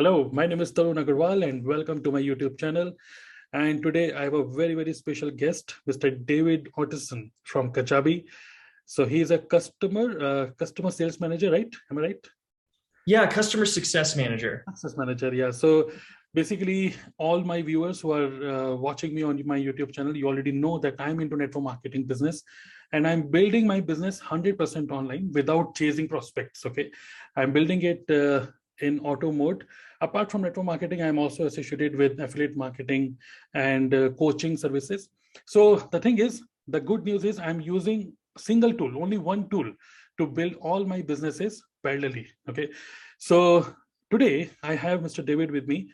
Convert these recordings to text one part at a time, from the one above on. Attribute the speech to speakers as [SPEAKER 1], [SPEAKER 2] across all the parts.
[SPEAKER 1] Hello, my name is Tarun Agarwal and welcome to my YouTube channel. And today I have a very, very special guest, Mr. David Ottesen from Kajabi. So he's a customer, uh, customer sales manager, right? Am I right?
[SPEAKER 2] Yeah, customer success manager.
[SPEAKER 1] Success manager, yeah. So basically all my viewers who are uh, watching me on my YouTube channel, you already know that I'm into network marketing business and I'm building my business 100% online without chasing prospects, okay? I'm building it uh, in auto mode apart from network marketing, I'm also associated with affiliate marketing and uh, coaching services. So the thing is, the good news is I'm using single tool, only one tool to build all my businesses parallelly. Okay. So today I have Mr. David with me.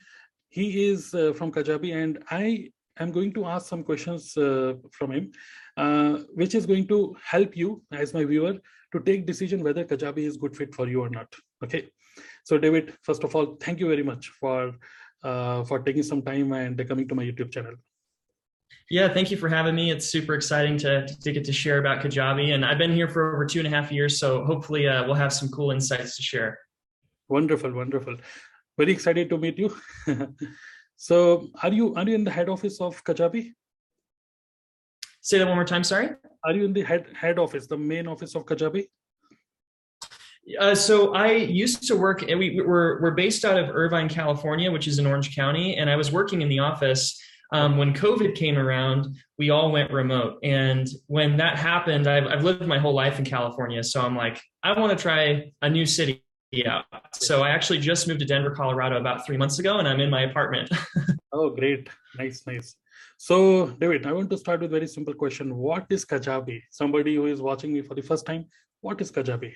[SPEAKER 1] He is uh, from Kajabi and I am going to ask some questions uh, from him, uh, which is going to help you as my viewer to take decision whether Kajabi is good fit for you or not. Okay. So David, first of all, thank you very much for uh, for taking some time and coming to my YouTube channel.
[SPEAKER 2] Yeah, thank you for having me. It's super exciting to, to get to share about Kajabi. And I've been here for over two and a half years, so hopefully uh, we'll have some cool insights to share.
[SPEAKER 1] Wonderful, wonderful. Very excited to meet you. so are you are you in the head office of Kajabi?
[SPEAKER 2] Say that one more time, sorry.
[SPEAKER 1] Are you in the head head office, the main office of Kajabi?
[SPEAKER 2] Uh, so I used to work, and we, we're, we're based out of Irvine, California, which is in Orange County. And I was working in the office um, when COVID came around, we all went remote. And when that happened, I've, I've lived my whole life in California. So I'm like, I want to try a new city out. So I actually just moved to Denver, Colorado about three months ago, and I'm in my apartment.
[SPEAKER 1] oh, great. Nice, nice. So David, I want to start with very simple question. What is Kajabi? Somebody who is watching me for the first time, what is Kajabi?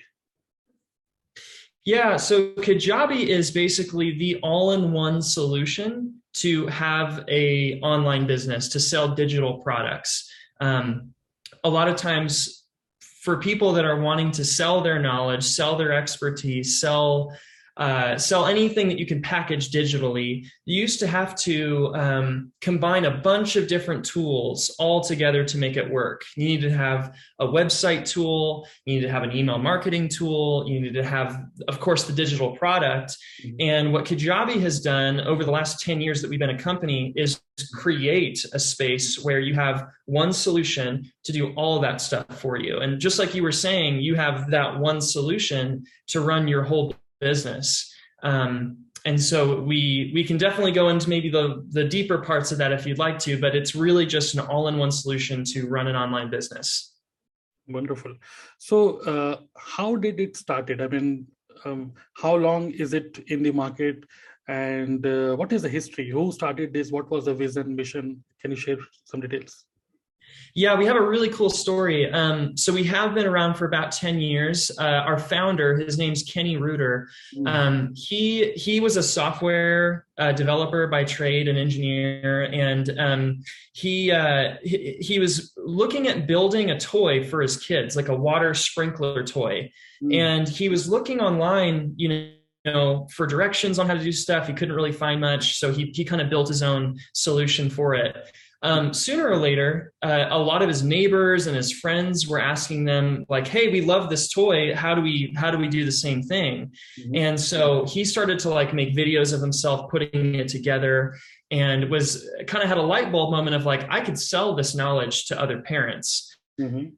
[SPEAKER 2] Yeah, so Kajabi is basically the all-in-one solution to have a online business to sell digital products. Um, a lot of times for people that are wanting to sell their knowledge, sell their expertise, sell uh, sell anything that you can package digitally, you used to have to um, combine a bunch of different tools all together to make it work. You need to have a website tool, you need to have an email marketing tool, you need to have, of course, the digital product. Mm-hmm. And what Kajabi has done over the last 10 years that we've been a company is create a space where you have one solution to do all that stuff for you. And just like you were saying, you have that one solution to run your whole business. Um, and so we we can definitely go into maybe the the deeper parts of that if you'd like to, but it's really just an all-in-one solution to run an online business.
[SPEAKER 1] Wonderful. So uh, how did it started? I mean, um, how long is it in the market? And uh, what is the history? Who started this? What was the vision, mission? Can you share some details?
[SPEAKER 2] Yeah, we have a really cool story. Um, so we have been around for about 10 years. Uh, our founder, his name's Kenny Rueter. Mm. Um, he, he was a software uh, developer by trade, an engineer, and um, he, uh, he, he was looking at building a toy for his kids, like a water sprinkler toy. Mm. And he was looking online, you know, you know, for directions on how to do stuff. He couldn't really find much, so he he kind of built his own solution for it um, sooner or later, uh, a lot of his neighbors and his friends were asking them, like, "Hey, we love this toy. How do we how do we do the same thing?" Mm-hmm. And so he started to like make videos of himself putting it together, and was kind of had a light bulb moment of like, I could sell this knowledge to other parents, mm-hmm.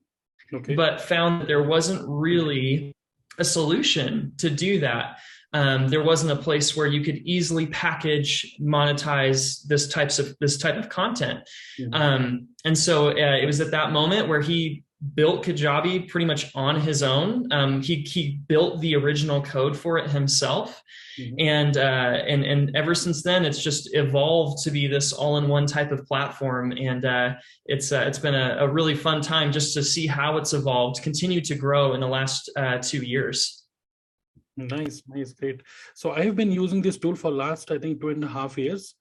[SPEAKER 2] okay. but found that there wasn't really a solution to do that um, there wasn't a place where you could easily package monetize this types of this type of content. Mm-hmm. um, and so uh, it was at that moment where he built kajabi pretty much on his own. Um, he, he built the original code for it himself. Mm-hmm. and uh, and and ever since then it's just evolved to be this all-in-one type of platform. And uh, it's uh, it's been a, a, really fun time just to see how it's evolved continue to grow in the last uh, two years
[SPEAKER 1] Nice, nice, great. So I have been using this tool for last, I think, two and a half years.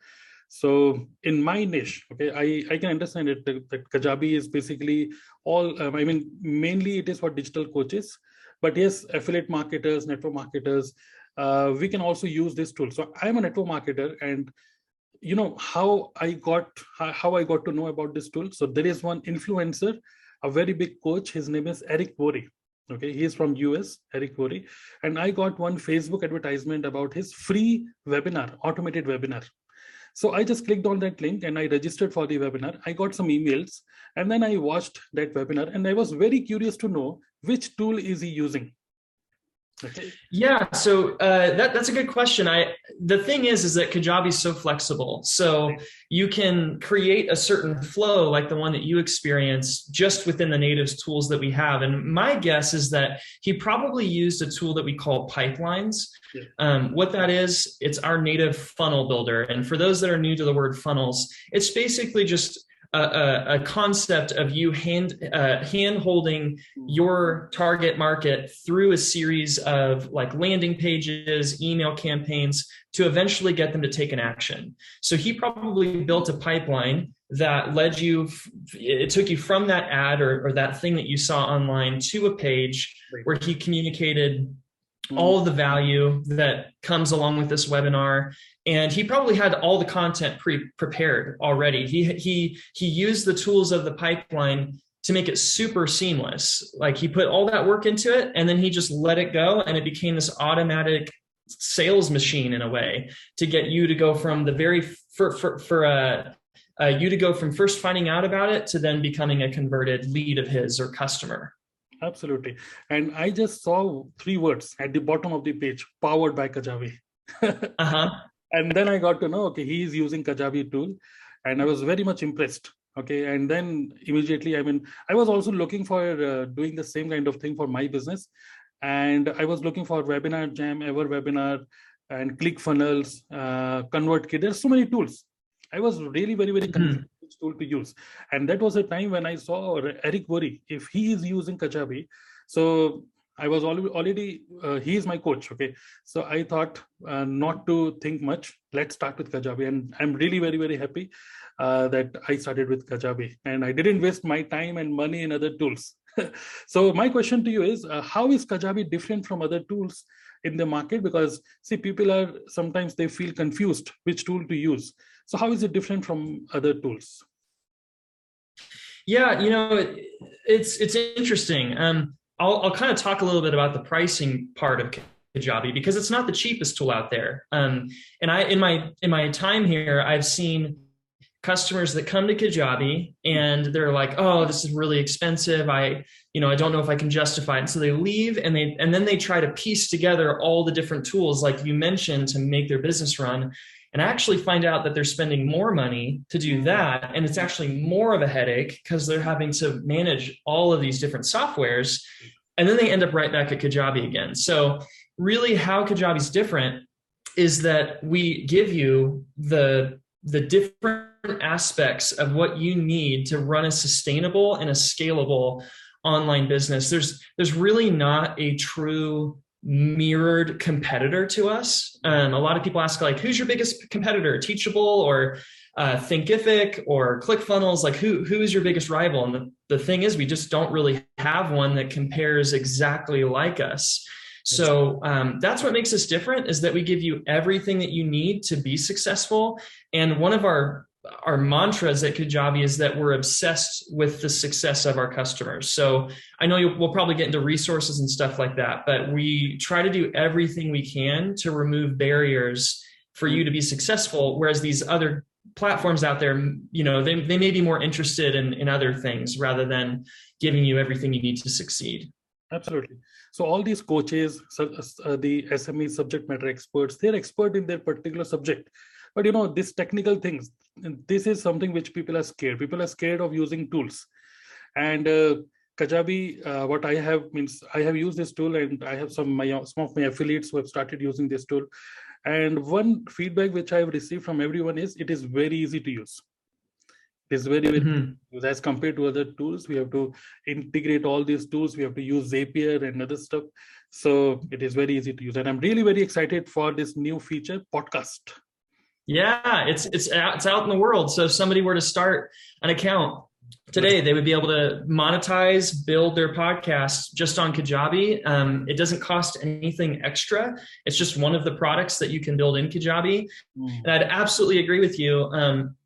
[SPEAKER 1] So in my niche, okay, I, I can understand it that, that Kajabi is basically all, um, I mean, mainly it is for digital coaches, but yes, affiliate marketers, network marketers, uh, we can also use this tool. So I'm a network marketer and you know how I got, how I got to know about this tool. So there is one influencer, a very big coach, his name is Eric Worre Okay, he is from US, Eric Worre, and I got one Facebook advertisement about his free webinar, automated webinar. So I just clicked on that link and I registered for the webinar. I got some emails and then I watched that webinar and I was very curious to know which tool is he using.
[SPEAKER 2] Yeah, so uh, that, that's a good question. I the thing is, is that Kajabi is so flexible, so you can create a certain flow like the one that you experience just within the natives tools that we have. And my guess is that he probably used a tool that we call pipelines. Um, what that is, it's our native funnel builder. And for those that are new to the word funnels, it's basically just a, a, concept of you hand uh, hand holding your target market through a series of like landing pages, email campaigns to eventually get them to take an action. So he probably built a pipeline that led you, it took you from that ad or, or that thing that you saw online to a page where he communicated all the value that comes along with this webinar. And he probably had all the content pre-prepared already. He he he used the tools of the pipeline to make it super seamless. Like he put all that work into it and then he just let it go and it became this automatic sales machine in a way to get you to go from the very for for, for uh, uh, you to go from first finding out about it to then becoming a converted lead of his or customer
[SPEAKER 1] absolutely. And i just saw three words at the bottom of the page powered by kajabi. Uh-huh. and then i got to know okay he is using kajabi tool and i was very much impressed okay? And then immediately i mean i was also looking for uh, doing the same kind of thing for my business. And i was looking for webinar jam ever webinar and clickfunnels uh, convertkit. There's so many tools. I was really very very mm-hmm. which tool to use. And that was a time when I saw Eric Worre, if he is using Kajabi. So I was already, uh, he is my coach. Okay. So I thought uh, not to think much. Let's start with Kajabi. And I'm really very, very happy uh, that I started with Kajabi and I didn't waste my time and money in other tools. so my question to you is uh, how is Kajabi different from other tools in the market? Because see, people are sometimes they feel confused which tool to use. So how is it different from other tools?
[SPEAKER 2] Yeah, you know, it's it's interesting. Um, I'll I'll kind of talk a little bit about the pricing part of Kajabi because it's not the cheapest tool out there. Um, and I in my in my time here, I've seen customers that come to Kajabi and they're like, "Oh, this is really expensive. I, you know, I don't know if I can justify it." And so they leave and they and then they try to piece together all the different tools like you mentioned to make their business run and actually find out that they're spending more money to do that and it's actually more of a headache because they're having to manage all of these different softwares and then they end up right back at kajabi again. So really how kajabi's different is that we give you the the different aspects of what you need to run a sustainable and a scalable online business. There's there's really not a true mirrored competitor to us. Um, a lot of people ask like, who's your biggest competitor? Teachable or uh, Thinkific or ClickFunnels? Like, who who is your biggest rival? And the, the thing is, we just don't really have one that compares exactly like us. So um, that's what makes us different is that we give you everything that you need to be successful. And one of our our mantras at Kajabi is that we're obsessed with the success of our customers. So I know we'll probably get into resources and stuff like that, but we try to do everything we can to remove barriers for you to be successful. Whereas these other platforms out there, you know, they, they may be more interested in, in other things rather than giving you everything you need to succeed.
[SPEAKER 1] Absolutely. So all these coaches, uh, the SME subject matter experts, they're expert in their particular subject but you know these technical things this is something which people are scared. People are scared of using tools. And uh, kajabi uh, what i have means i have used this tool and i have some my some of my affiliates who have started using this tool. And one feedback which i have received from everyone is it is very easy to use. It is very, very mm-hmm. as compared to other tools we have to integrate all these tools. We have to use zapier and other stuff. So it is very easy to use. And i'm really very excited for this new feature podcast
[SPEAKER 2] yeah, it's it's out, it's out in the world. So if somebody were to start an account today, they would be able to monetize, build their podcast just on Kajabi. Um, it doesn't cost anything extra. It's just one of the products that you can build in Kajabi. Mm. And I'd absolutely agree with you. Um,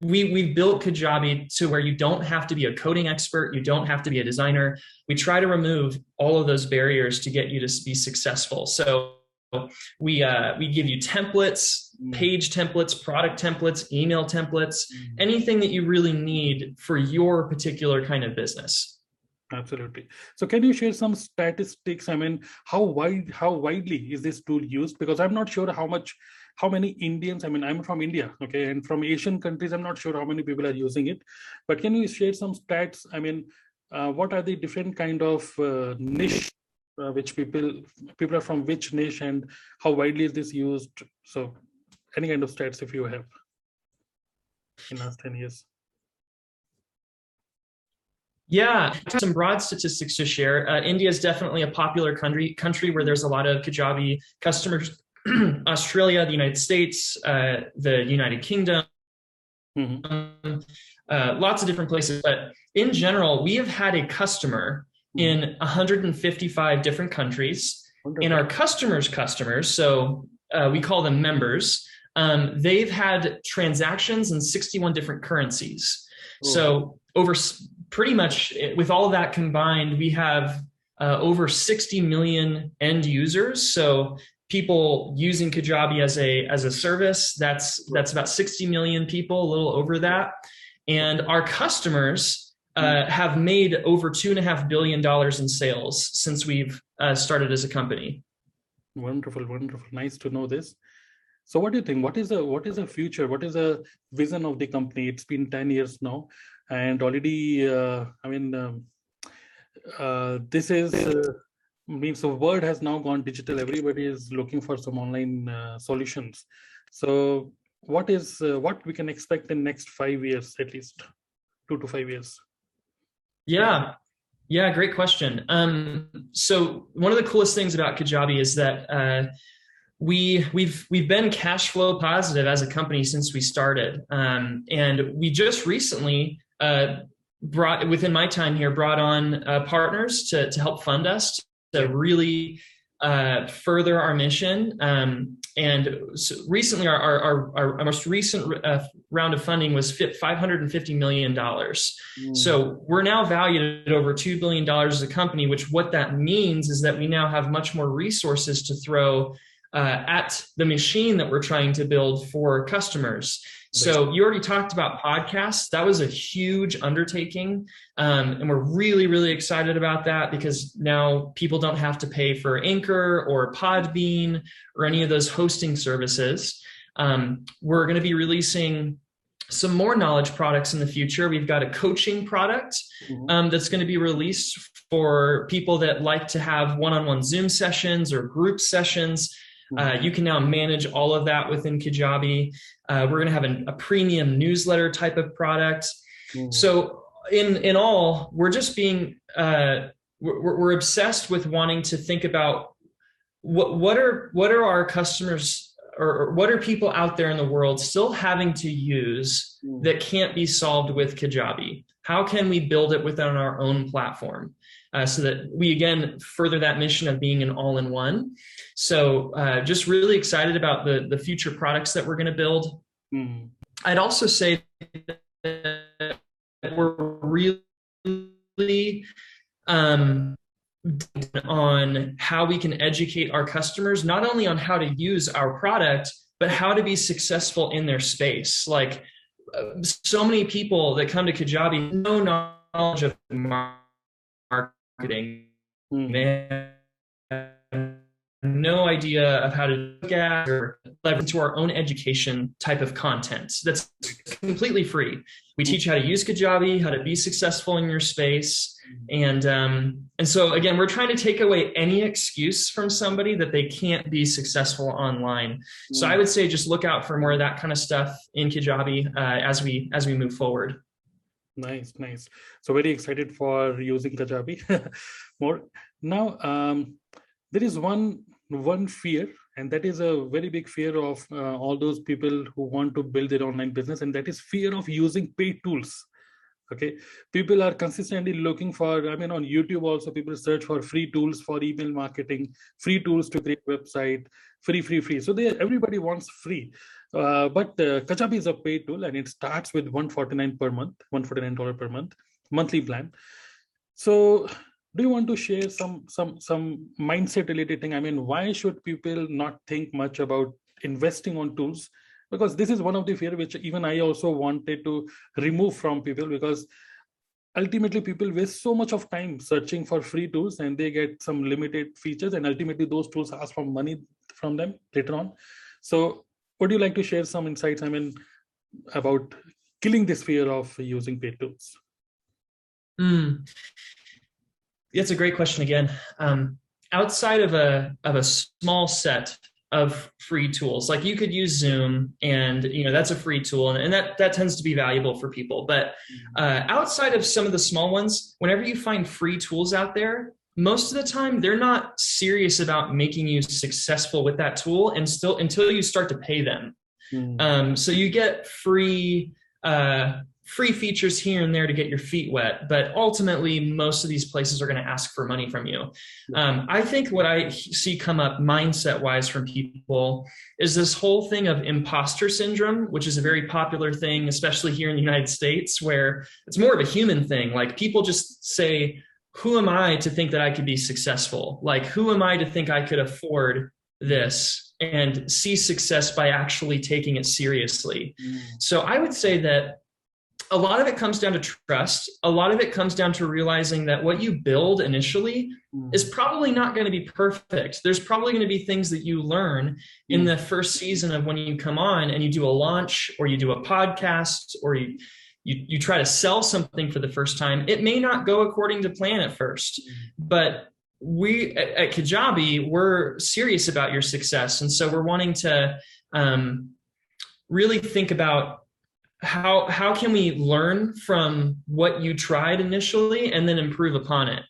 [SPEAKER 2] we we've built Kajabi to where you don't have to be a coding expert, you don't have to be a designer. We try to remove all of those barriers to get you to be successful. So we uh, we give you templates,
[SPEAKER 1] Mm.
[SPEAKER 2] page templates, product templates, email templates,
[SPEAKER 1] Mm.
[SPEAKER 2] anything that you really need for your particular kind of business.
[SPEAKER 1] Absolutely. So can you share some statistics? I mean, how wide, how widely is this tool used? Because I'm not sure how much, how many Indians, I mean, I'm from India, okay, and from Asian countries, I'm not sure how many people are using it. But can you share some stats? I mean, uh, what are the different kind of uh, niche uh, which people people are from which niche and how widely is this used? So any kind of stats if you have in last 10 years.
[SPEAKER 2] Yeah, some broad statistics to share. Uh, India is definitely a popular country country where there's a lot of Kajabi customers. Australia, the United States, uh, the United Kingdom, um, uh, lots of different places. But in general, we have had a customer in 155 different countries.
[SPEAKER 1] Wonderful.
[SPEAKER 2] And our customers' customers, so uh, we call them members, um, they've had transactions in 61 different currencies.
[SPEAKER 1] Oh.
[SPEAKER 2] So over pretty much eh, with all of that combined, we have uh, over 60 million end users. So people using Kajabi as a as a service, that's that's about 60 million people, a little over that. And our customers uh, have made over two and a half billion dollars in sales since we've uh, started as a company.
[SPEAKER 1] Wonderful, wonderful. Nice to know this. So what do you think? What is the what is the future? What is the vision of the company? It's been 10 years now, and already, uh, I mean, um, uh, this is uh, means the world has now gone digital. Everybody is looking for some online uh, solutions. So what is uh, what we can expect in next five years at least, two to five years?
[SPEAKER 2] Yeah. Yeah, great question. Um, so one of the coolest things about Kajabi is that uh, we we've we've been cash flow positive as a company since we started, um, and we just recently uh, brought within my time here brought on uh, partners to to help fund us to really uh, further our mission. Um, and so recently, our, our, our, our most recent uh, round of funding was $550 million. So we're now valued at over $2 billion as a company, which what that means is that we now have much more resources to throw uh, at the machine that we're trying to build for customers. So you already talked about podcasts. That was a huge undertaking. Um, and we're really, really excited about that because now people don't have to pay for Anchor or Podbean or any of those hosting services. Um, we're going to be releasing some more knowledge products in the future. We've got a coaching product
[SPEAKER 1] Mhm.
[SPEAKER 2] um, that's going to be released for people that like to have one-on-one Zoom sessions or group sessions. Uh, you can now manage all of that within Kajabi. Uh, we're going to have an, a premium newsletter type of product.
[SPEAKER 1] Mhm.
[SPEAKER 2] So in in all, we're just being uh, we're, we're obsessed with wanting to think about what what are what are our customers or, what are people out there in the world still having to use
[SPEAKER 1] Mhm.
[SPEAKER 2] that can't be solved with Kajabi? How can we build it within our own platform uh, so that we again further that mission of being an all-in-one? So uh, just really excited about the the future products that we're going to build.
[SPEAKER 1] Mhm.
[SPEAKER 2] I'd also say that we're really um, on how we can educate our customers, not only on how to use our product, but how to be successful in their space. Like so many people that come to Kajabi, no knowledge of marketing.
[SPEAKER 1] Mhm.
[SPEAKER 2] They have no idea of how to look at or leverage into our own education type of content that's completely free. We teach how to use Kajabi, how to be successful in your space, and um, and so again, we're trying to take away any excuse from somebody that they can't be successful online. So I would say just look out for more of that kind of stuff in Kajabi uh, as we as we move forward.
[SPEAKER 1] Nice, nice. So very excited for using Kajabi more. Now, um, there is one one fear, and that is a very big fear of uh, all those people who want to build their online business, and that is fear of using paid tools. okay? People are consistently looking for i mean on youtube also people search for free tools for email marketing free tools to create website free free free. So they everybody wants free. Uh, but uh, kajabi is a paid tool and it starts with 149 per month 149 dollar per month monthly plan. So do you want to share some some some mindset related thing? I mean why should people not think much about investing on tools? Because this is one of the fear which even i also wanted to remove from people because ultimately people waste so much of time searching for free tools and they get some limited features and ultimately those tools ask for money from them later on. So would you like to share some insights i mean about killing this fear of using paid tools?
[SPEAKER 2] Mm. That's a great question again um, outside of a of a small set of free tools like you could use zoom and you know that's a free tool and, and that that tends to be valuable for people but mm-hmm. uh, outside of some of the small ones whenever you find free tools out there most of the time they're not serious about making you successful with that tool and still until you start to pay them mm. um, so you get free uh, free features here and there to get your feet wet, but ultimately, most of these places are going to ask for money from you. Um, I think what I see come up mindset wise from people is this whole thing of imposter syndrome, which is a very popular thing, especially here in the United States, where it's more of a human thing. Like people just say, Who am I to think that I could be successful? Like, who am I to think I could afford this? and see success by actually taking it seriously. Mm. So I would say that a lot of it comes down to trust. A lot of it comes down to realizing that what you build initially mm. is probably not going to be perfect. There's probably going to be things that you learn in mm. the first season of when you come on and you do a launch or you do a podcast or you you, you try to sell something for the first time. It may not go according to plan at first, mm. but we at, at Kajabi, we're serious about your success. And so we're wanting to um, really think about how how can we learn from what you tried initially and then improve upon it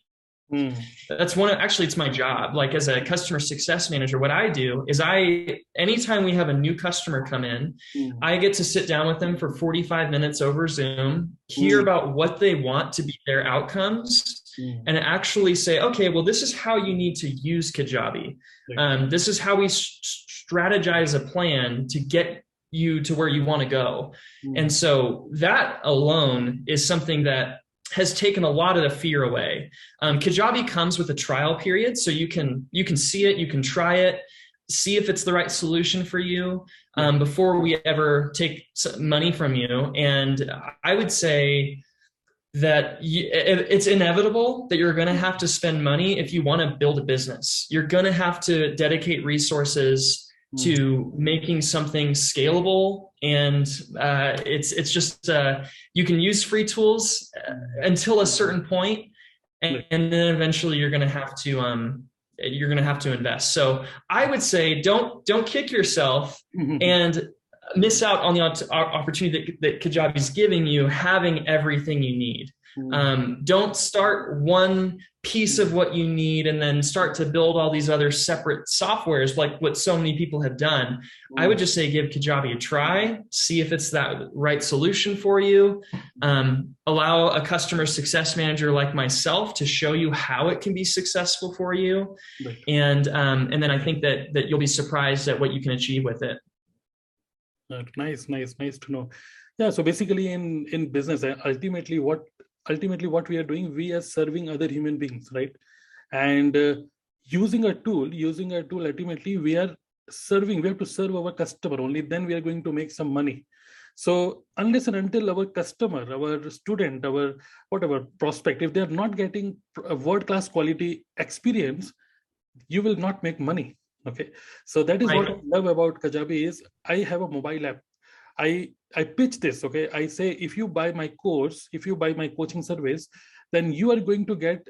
[SPEAKER 2] mm. that's one of, actually it's my job like as a customer success manager what i do is i anytime we have a new customer come in mm. i get to sit down with them for 45 minutes over zoom hear mm. about what they want to be their outcomes hmm. and actually say okay well this is how you need to use kajabi um, this is how we strategize a plan to get you to where you want to go. Mm. And so that alone is something that has taken a lot of the fear away. Um, Kajabi comes with a trial period, so you can you can see it, you can try it, see if it's the right solution for you um, before we ever take money from you. And I would say that you, it's inevitable that you're going to have to spend money if you want to build a business. You're going to have to dedicate resources to hmm. making something scalable and uh, it's it's just uh, you can use free tools uh, until a certain point and, and then eventually you're going to have to um, you're going to have to invest so i would say don't don't kick yourself mm-hmm. and miss out on the opportunity that, that kajabi is giving you having everything you need. Um, don't start one piece of what you need and then start to build all these other separate softwares like what so many people have done. I would just say give Kajabi a try, see if it's that right solution for you. Um, allow a customer success manager like myself to show you how it can be successful for you, and um, and then I think that that you'll be surprised at what you can achieve with it.
[SPEAKER 1] Nice, nice, nice to know. Yeah. So basically, in in business, ultimately, what ultimately what we are doing we are serving other human beings right? And uh, using a tool using a tool ultimately we are serving we have to serve our customer. Only then we are going to make some money. So unless and until our customer our student our whatever prospect if they are not getting a world class quality experience you will not make money okay? So that is what i love about kajabi is i have a mobile app i i pitch this okay? I say if you buy my course if you buy my coaching service then you are going to get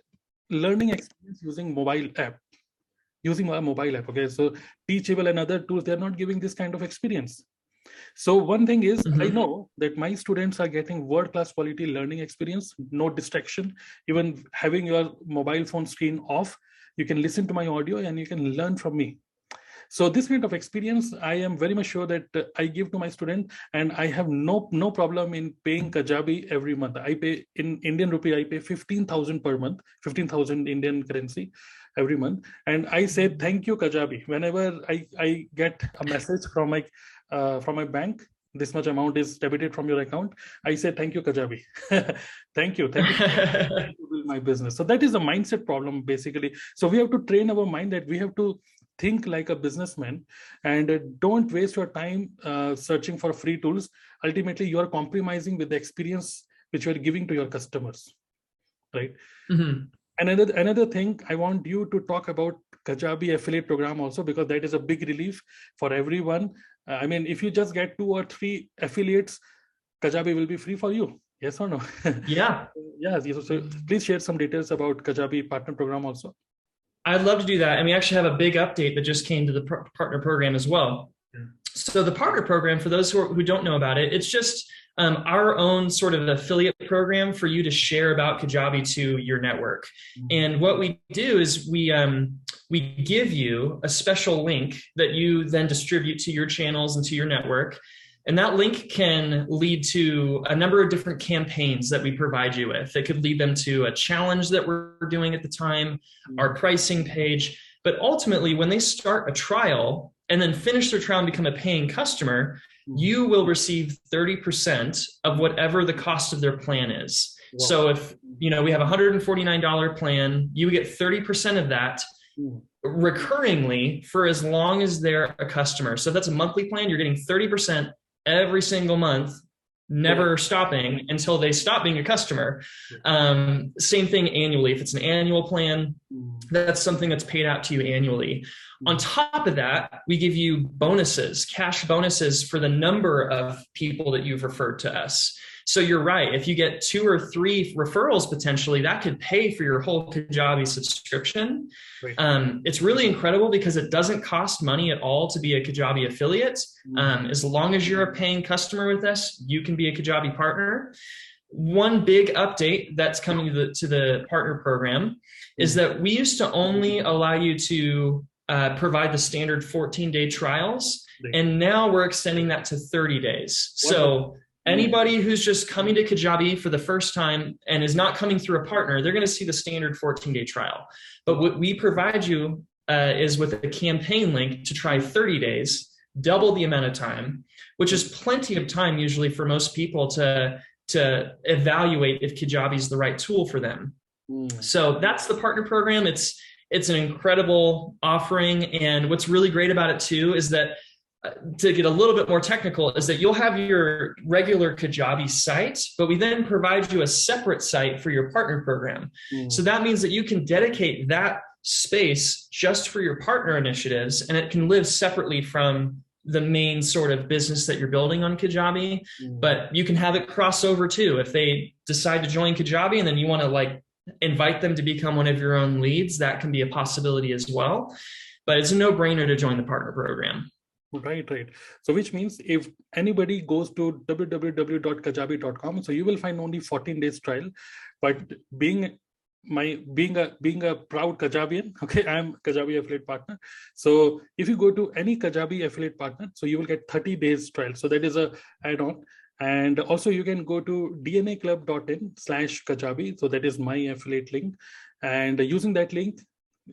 [SPEAKER 1] learning experience using mobile app using a mobile app okay? So teachable and other tools they're not giving this kind of experience. So one thing is mm-hmm. i know that my students are getting world class quality learning experience no distraction. Even having your mobile phone screen off you can listen to my audio and you can learn from me so this kind of experience i am very much sure that uh, i give to my student and i have no no problem in paying kajabi every month. I pay in indian rupee i pay 15000 per month 15000 indian currency every month. And i say thank you kajabi. Whenever i i get a message from my uh, from my bank this much amount is debited from your account i say thank you kajabi. Thank you. Thank you my business. So that is a mindset problem basically. So we have to train our mind that we have to think like a businessman and uh, don't waste your time uh, searching for free tools ultimately you are compromising with the experience which you are giving to your customers right mm-hmm. another another thing i want you to talk about kajabi affiliate program also because that is a big relief for everyone uh, I mean, if you just get two or three affiliates, Kajabi will be free for you. Yes or no?
[SPEAKER 2] Yeah.
[SPEAKER 1] yeah. So please share some details about Kajabi partner program also.
[SPEAKER 2] I'd love to do that. And we actually have a big update that just came to the partner program as well. Yeah. So the partner program, for those who, are, who don't know about it, it's just um, our own sort of affiliate program for you to share about Kajabi to your network. Mm-hmm. And what we do is we um, we give you a special link that you then distribute to your channels and to your network. And that link can lead to a number of different campaigns that we provide you with. It could lead them to a challenge that we're doing at the time, mm-hmm. our pricing page. But ultimately, when they start a trial and then finish their trial and become a paying customer, mm-hmm. you will receive 30% of whatever the cost of their plan is. Wow. So if you know we have a $149 plan, you get 30% of that recurringly for as long as they're a customer. So if that's a monthly plan. You're getting 30% every single month, never stopping until they stop being a customer. Um, same thing annually. If it's an annual plan, mm. that's something that's paid out to you annually. Mm. On top of that, we give you bonuses, cash bonuses for the number of people that you've referred to us. So you're right. If you get two or three referrals potentially, that could pay for your whole Kajabi subscription. Um, it's really incredible because it doesn't cost money at all to be a Kajabi affiliate. Mm-hmm. Um, as long as you're a paying customer with us, you can be a Kajabi partner. One big update that's coming to the, to the partner program is mm-hmm. that we used to only allow you to uh, provide the standard 14 day trials. And now we're extending that to 30 days. So Anybody who's just coming to Kajabi for the first time and is not coming through a partner, they're going to see the standard 14 day trial. But what we provide you uh, is with a campaign link to try 30 days, double the amount of time, which is plenty of time usually for most people to, to evaluate if Kajabi is the right tool for them. Mm. So that's the partner program. It's it's an incredible offering, and what's really great about it too is that to get a little bit more technical is that you'll have your regular Kajabi site, but we then provide you a separate site for your partner program. Mm. So that means that you can dedicate that space just for your partner initiatives and it can live separately from the main sort of business that you're building on Kajabi. Mm. But you can have it cross over too. If they decide to join Kajabi and then you want to like invite them to become one of your own leads, that can be a possibility as well. But it's a no brainer to join the partner program.
[SPEAKER 1] Right, right. So which means if anybody goes to www.kajabi.com, so you will find only 14 days trial. But being my being a being a proud Kajabian, okay, I'm Kajabi affiliate partner. So if you go to any Kajabi affiliate partner, so you will get 30 days trial. So that is a add-on. And also you can go to dnaclub.in slash Kajabi. So that is my affiliate link. And using that link,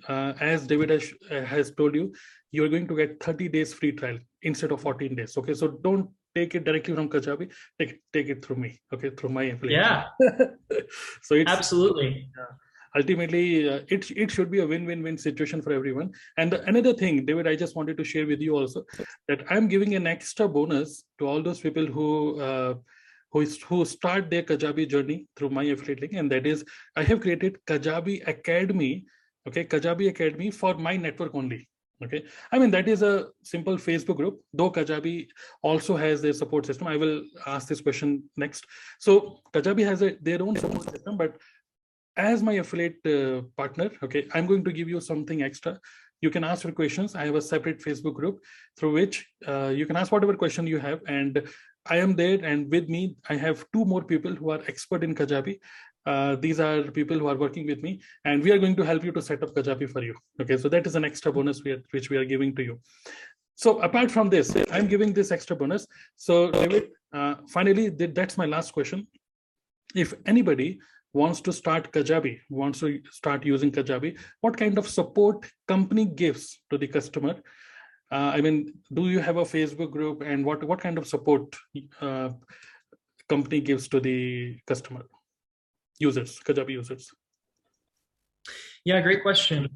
[SPEAKER 1] uh, as David has, uh, has told you, you're going to get 30 days free trial instead of 14 days. Okay, so don't take it directly from Kajabi. Take take it through me. Okay, through my affiliate.
[SPEAKER 2] Yeah.
[SPEAKER 1] so it's
[SPEAKER 2] absolutely.
[SPEAKER 1] Ultimately, uh, it it should be a win-win-win situation for everyone. And the, another thing, David, I just wanted to share with you also that I'm giving an extra bonus to all those people who. Uh, who, is, who start their Kajabi journey through my affiliate link, and that is I have created Kajabi Academy, okay, Kajabi Academy for my network only okay? I mean that is a simple facebook group though kajabi also has their support system. I will ask this question next. So kajabi has a, their own support system but as my affiliate uh, partner okay i'm going to give you something extra. You can ask your questions. I have a separate facebook group through which uh, you can ask whatever question you have. And i am there and with me i have two more people who are expert in kajabi uh, these are people who are working with me and we are going to help you to set up kajabi for you. Okay so that is an extra bonus we are, which we are giving to you. So apart from this i'm giving this extra bonus. So david uh, finally that's my last question. If anybody wants to start kajabi wants to start using kajabi what kind of support company gives to the customer? Uh, i mean do you have a facebook group and what what kind of support uh, company gives to the customer users, Kajabi users?
[SPEAKER 2] Yeah, great question.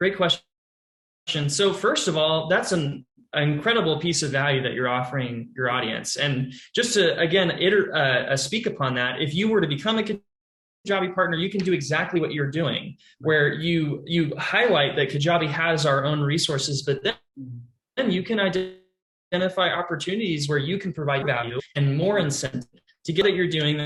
[SPEAKER 2] Great question. So first of all, that's an, incredible piece of value that you're offering your audience. And just to again iter, uh, uh, speak upon that, if you were to become a Kajabi partner, you can do exactly what you're doing, where you you highlight that Kajabi has our own resources, but then, then you can identify opportunities where you can provide value and more incentive to get that you're doing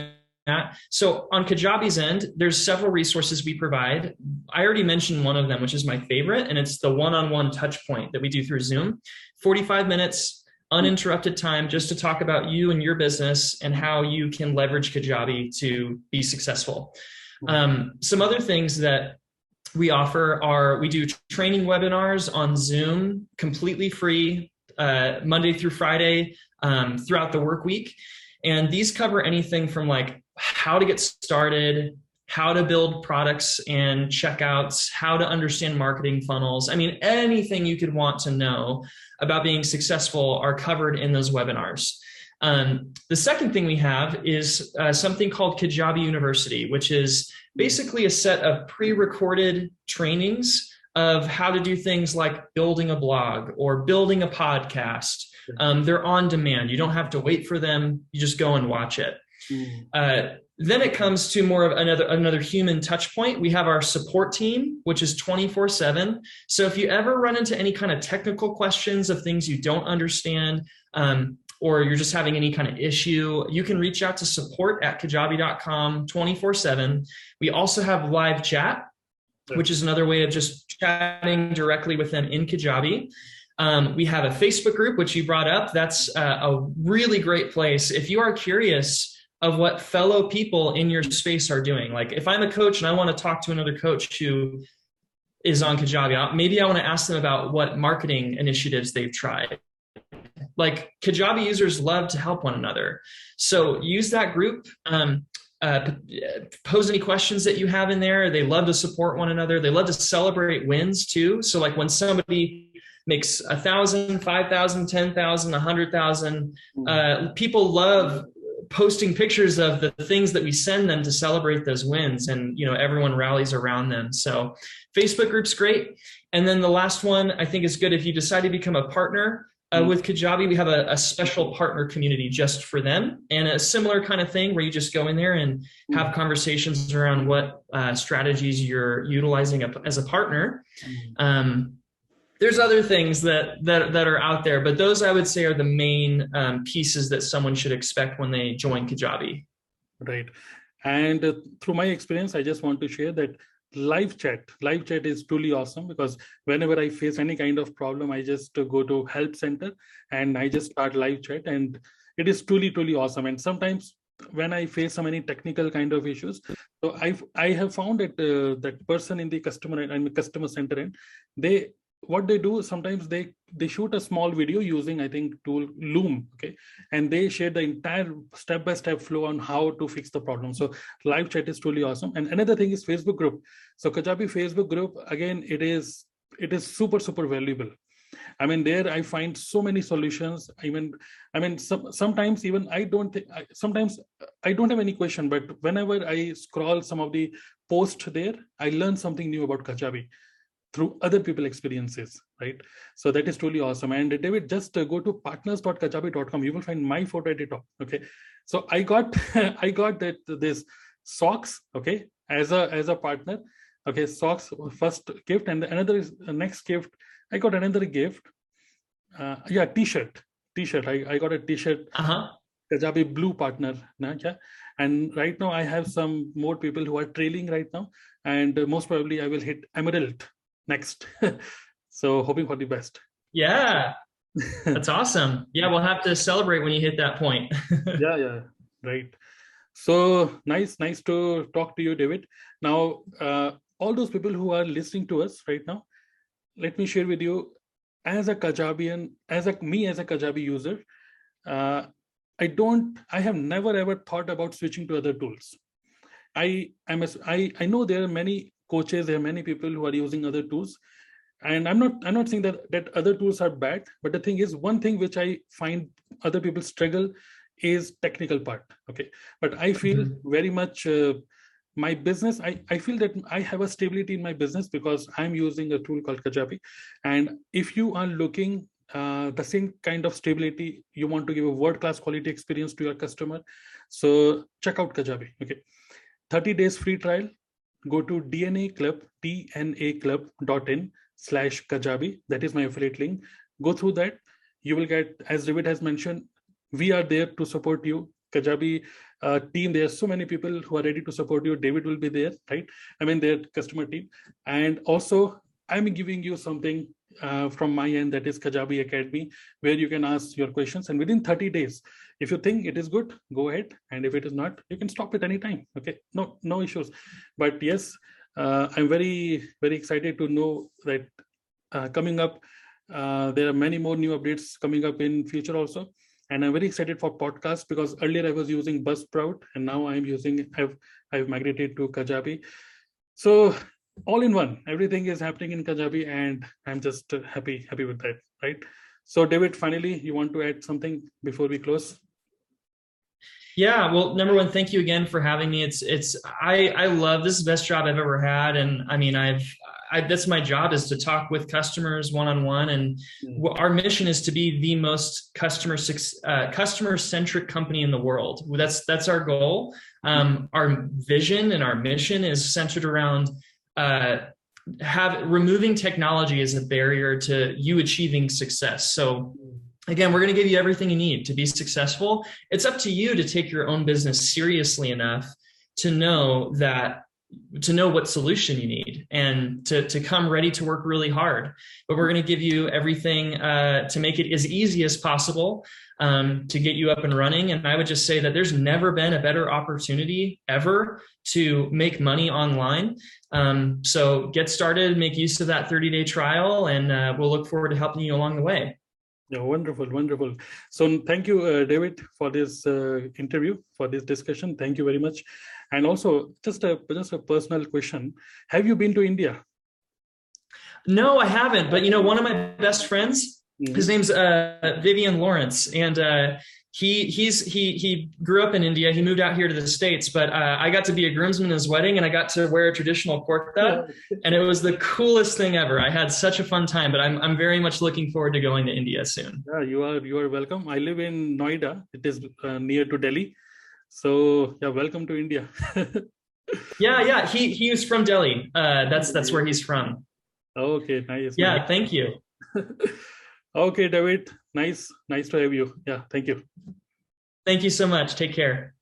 [SPEAKER 2] that. So on Kajabi's end, there's several resources we provide. I already mentioned one of them, which is my favorite, and it's the one-on-one touch point that we do through Zoom. 45 minutes, uninterrupted time just to talk about you and your business and how you can leverage Kajabi to be successful. Um, some other things that we offer are we do training webinars on Zoom, completely free, uh, Monday through Friday um, throughout the work week. And these cover anything from like how to get started, how to build products and checkouts, how to understand marketing funnels. I mean, anything you could want to know about being successful are covered in those webinars. Um, the second thing we have is uh, something called Kajabi University, which is basically a set of pre-recorded trainings of how to do things like building a blog or building a podcast um, they're on demand. You don't have to wait for them. You just go and watch it. Mm. Uh, then it comes to more of another another human touch point. We have our support team, which is 24 7. So if you ever run into any kind of technical questions of things you don't understand, um, or you're just having any kind of issue, you can reach out to support at kajabi.com 24 7. We also have live chat, which is another way of just chatting directly with them in Kajabi. Um, we have a Facebook group, which you brought up. That's uh, a really great place. If you are curious of what fellow people in your space are doing, like if I'm a coach and I want to talk to another coach who is on Kajabi, maybe I want to ask them about what marketing initiatives they've tried. Like Kajabi users love to help one another. So use that group. Um, uh, pose any questions that you have in there. They love to support one another. They love to celebrate wins too. So like when somebody makes a thousand, five thousand, ten thousand, a hundred thousand. Uh, people love posting pictures of the things that we send them to celebrate those wins, and you know everyone rallies around them. So Facebook group's great. And then the last one I think is good if you decide to become a partner. Uh, hmm. with Kajabi, we have a, a, special partner community just for them, and a similar kind of thing where you just go in there and hmm. have conversations around what uh, strategies you're utilizing as a partner. Um, there's other things that that that are out there, but those I would say are the main um, pieces that someone should expect when they join Kajabi.
[SPEAKER 1] Right, and uh, through my experience, I just want to share that live chat live chat is truly awesome because whenever i face any kind of problem i just uh, go to help center and i just start live chat and it is truly truly awesome and sometimes when i face so many technical kind of issues so i i have found that uh, that person in the customer and customer center end they what they do sometimes they they shoot a small video using i think tool loom okay? And they share the entire step by step flow on how to fix the problem. So live chat is truly awesome. And another thing is facebook group. So kajabi facebook group again it is it is super super valuable. I mean there i find so many solutions. I mean i mean some, sometimes even i don't think sometimes i don't have any question but whenever i scroll some of the posts there i learn something new about kajabi through other people experiences right? So that is truly awesome. And david just uh, go to partners.kajabi.com you will find my photo at the top okay? So i got i got that this socks okay as a as a partner okay? Socks first gift and another is the next gift i got another gift uh, yeah t-shirt t-shirt. I, I got a t-shirt uh-huh. kajabi blue partner yeah? And right now i have some more people who are trailing right now and most probably i will hit emerald next. so hoping for the best.
[SPEAKER 2] Yeah. That's awesome. Yeah, we'll have to celebrate when you hit that point.
[SPEAKER 1] yeah, yeah. Right. So nice, nice to talk to you, David. Now, uh, all those people who are listening to us right now, let me share with you as a Kajabian, as a me as a Kajabi user, uh, I don't, I have never ever thought about switching to other tools. I am, I, I know there are many coaches, there are many people who are using other tools, and i'm not i'm not saying that that other tools are bad but the thing is one thing which i find other people struggle is technical part okay? But i feel mm-hmm. very much uh, my business I, I feel that i have a stability in my business because i'm using a tool called kajabi. And if you are looking uh, the same kind of stability you want to give a world class quality experience to your customer so check out kajabi okay? 30 days free trial go to dna club dna club.in slash kajabi. That is my affiliate link. Go through that. You will get as david has mentioned we are there to support you. Kajabi uh, team there are so many people who are ready to support you. David will be there right? I mean their customer team. And also i'm giving you something uh, from my end that is kajabi academy where you can ask your questions. And within 30 days if you think it is good go ahead. And if it is not you can stop it anytime okay? No no issues. But yes uh, i'm very very excited to know that uh, coming up uh, there are many more new updates coming up in future also. And i'm very excited for podcast because earlier i was using buzzsprout and now i'm using i've i've migrated to kajabi. So all in one everything is happening in kajabi and i'm just happy happy with that right so david finally you want to add something before we close
[SPEAKER 2] yeah, well, number one, thank you again for having me. It's it's I I love this is the best job I've ever had, and I mean I've I, that's my job is to talk with customers one on one, and mm. our mission is to be the most customer uh, customer centric company in the world. That's that's our goal. Um, our vision and our mission is centered around uh, have removing technology as a barrier to you achieving success. So again, we're going to give you everything you need to be successful. It's up to you to take your own business seriously enough to know that to know what solution you need and to, to come ready to work really hard but we're going to give you everything uh, to make it as easy as possible um, to get you up and running and i would just say that there's never been a better opportunity ever to make money online um, so get started make use of that 30 day trial and uh, we'll look forward to helping you along the way
[SPEAKER 1] yeah, wonderful, wonderful. So thank you, uh, David, for this uh, interview, for this discussion. Thank you very much. And also, just a just a personal question: Have you been to India?
[SPEAKER 2] No, I haven't. But you know, one of my best friends, mm-hmm. his name's uh, Vivian Lawrence, and uh, he he's he he grew up in India. He moved out here to the states, but uh, I got to be a groomsman in his wedding, and I got to wear a traditional kurta, and it was the coolest thing ever. I had such a fun time. But I'm I'm very much looking forward to going to India soon.
[SPEAKER 1] Yeah, you are you are welcome. I live in Noida. It is uh, near to Delhi, so yeah, welcome to India.
[SPEAKER 2] yeah, yeah. He he's from Delhi. Uh, that's that's where he's from.
[SPEAKER 1] Okay, nice.
[SPEAKER 2] Yeah,
[SPEAKER 1] nice.
[SPEAKER 2] thank you.
[SPEAKER 1] okay, David. Nice nice to have you. Yeah thank you.
[SPEAKER 2] Thank you so much. Take care